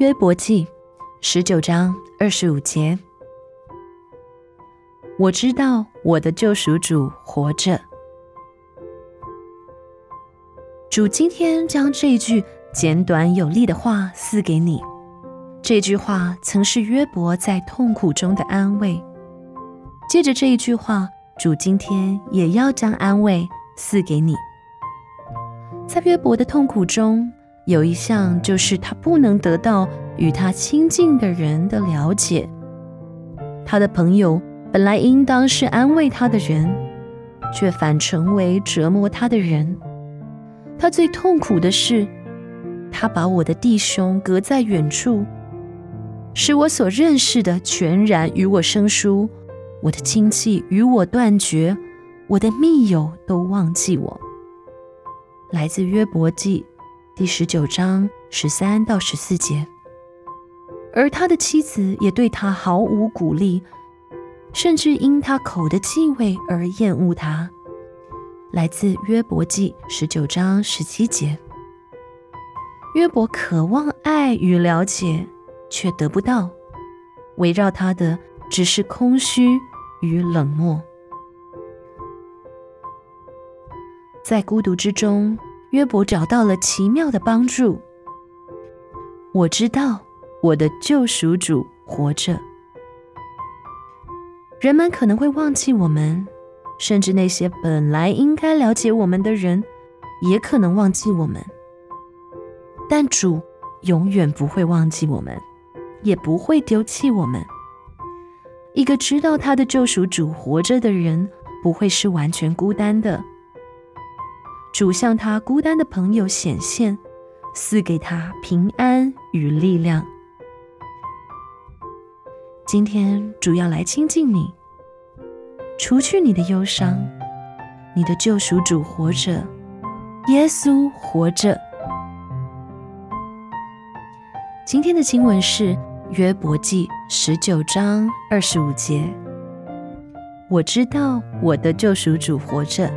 约伯记十九章二十五节，我知道我的救赎主活着。主今天将这一句简短有力的话赐给你。这句话曾是约伯在痛苦中的安慰。借着这一句话，主今天也要将安慰赐给你。在约伯的痛苦中。有一项就是他不能得到与他亲近的人的了解，他的朋友本来应当是安慰他的人，却反成为折磨他的人。他最痛苦的是，他把我的弟兄隔在远处，使我所认识的全然与我生疏，我的亲戚与我断绝，我的密友都忘记我。来自约伯记。第十九章十三到十四节，而他的妻子也对他毫无鼓励，甚至因他口的气味而厌恶他。来自约伯记十九章十七节，约伯渴望爱与了解，却得不到，围绕他的只是空虚与冷漠，在孤独之中。约伯找到了奇妙的帮助。我知道我的救赎主活着。人们可能会忘记我们，甚至那些本来应该了解我们的人，也可能忘记我们。但主永远不会忘记我们，也不会丢弃我们。一个知道他的救赎主活着的人，不会是完全孤单的。主向他孤单的朋友显现，赐给他平安与力量。今天主要来亲近你，除去你的忧伤。你的救赎主活着，耶稣活着。今天的经文是约伯记十九章二十五节。我知道我的救赎主活着。